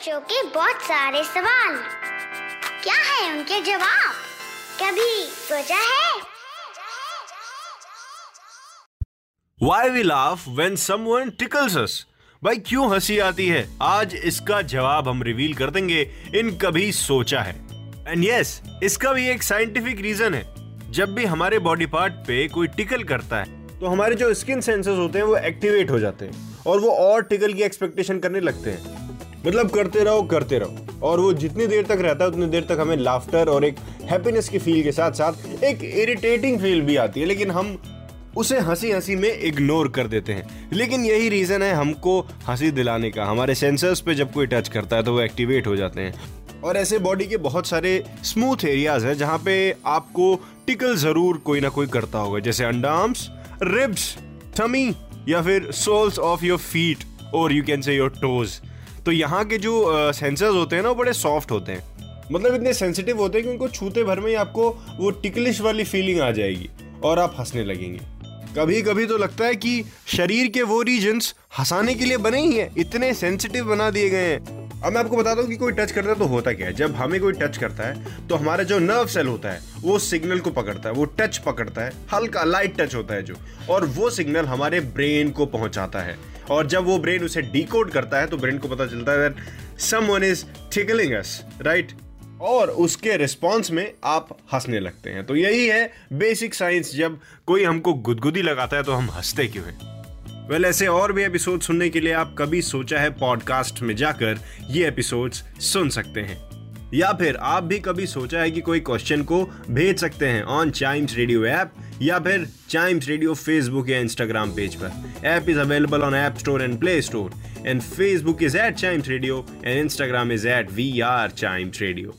बच्चों के बहुत सारे सवाल। क्या है उनके जवाब? कभी सोचा है? Why we laugh when someone tickles us? भाई क्यों हँसी आती है? आज इसका जवाब हम रिवील कर देंगे। इन कभी सोचा है। एंड यस yes, इसका भी एक साइंटिफिक रीजन है। जब भी हमारे बॉडी पार्ट पे कोई टिकल करता है तो हमारे जो स्किन सेंसर्स होते हैं वो एक्टिवेट हो जाते हैं। और वो और टिकल की एक्सपेक्टेशन करने लगते हैं। मतलब करते रहो करते रहो। और वो जितनी देर तक रहता है, उतनी देर तक हमें लाफ्टर और एक हैप्पीनेस की फील के साथ साथ एक इरिटेटिंग फील भी आती है, लेकिन हम उसे हँसी हँसी में इग्नोर कर देते हैं। लेकिन यही रीजन है हमको हँसी दिलाने का। हमारे सेंसर्स पे जब कोई टच करता है तो वो एक्टिवेट हो जाते हैं। और ऐसे बॉडी के बहुत सारे स्मूथ एरियाज़ हैं, जहाँ पे आपको टिकल ज़रूर कोई ना कोई करता होगा। जैसे अंडार्म्स रिब्स टमी या फिर सोल्स ऑफ़ योर फीट और you can say your toes तो यहाँ के जो सेंसर्स होते हैं ना, वो बड़े सॉफ्ट होते हैं। मतलब इतने सेंसिटिव होते हैं कि उनको छूते भर में ही आपको वो टिकलिश वाली फीलिंग आ जाएगी और आप हंसने लगेंगे। कभी कभी तो लगता है कि शरीर के वो रीजन्स हंसाने के लिए बने ही हैं, इतने सेंसिटिव बना दिए गए हैं। अब मैं आपको बताता हूँ कि कोई टच करता है तो होता क्या है? जब हमें कोई टच करता है तो हमारा जो नर्व सेल होता है, वो सिग्नल को पकड़ता है, वो टच पकड़ता है, हल्का लाइट टच होता है जो, और वो सिग्नल हमारे ब्रेन को पहुंचाता है। और जब वो ब्रेन उसे डिकोड करता है तो ब्रेन को पता चलता है someone is tickling us right और उसके रिस्पॉन्स में आप हंसने लगते हैं। तो यही है बेसिक साइंस जब कोई हमको गुदगुदी लगाता है तो हम हँसते क्यों हैं? वेल well, ऐसे और भी एपिसोड सुनने के लिए आप कभी सोचा है पॉडकास्ट में जाकर ये एपिसोड्स सुन सकते हैं। या फिर आप भी कभी सोचा है कि कोई क्वेश्चन को भेज सकते हैं ऑन चाइम्स रेडियो ऐप या फिर चाइम्स रेडियो फेसबुक या इंस्टाग्राम पेज पर। App is available on app store and play store and Facebook is at chimes radio and Instagram is at we are chimes radio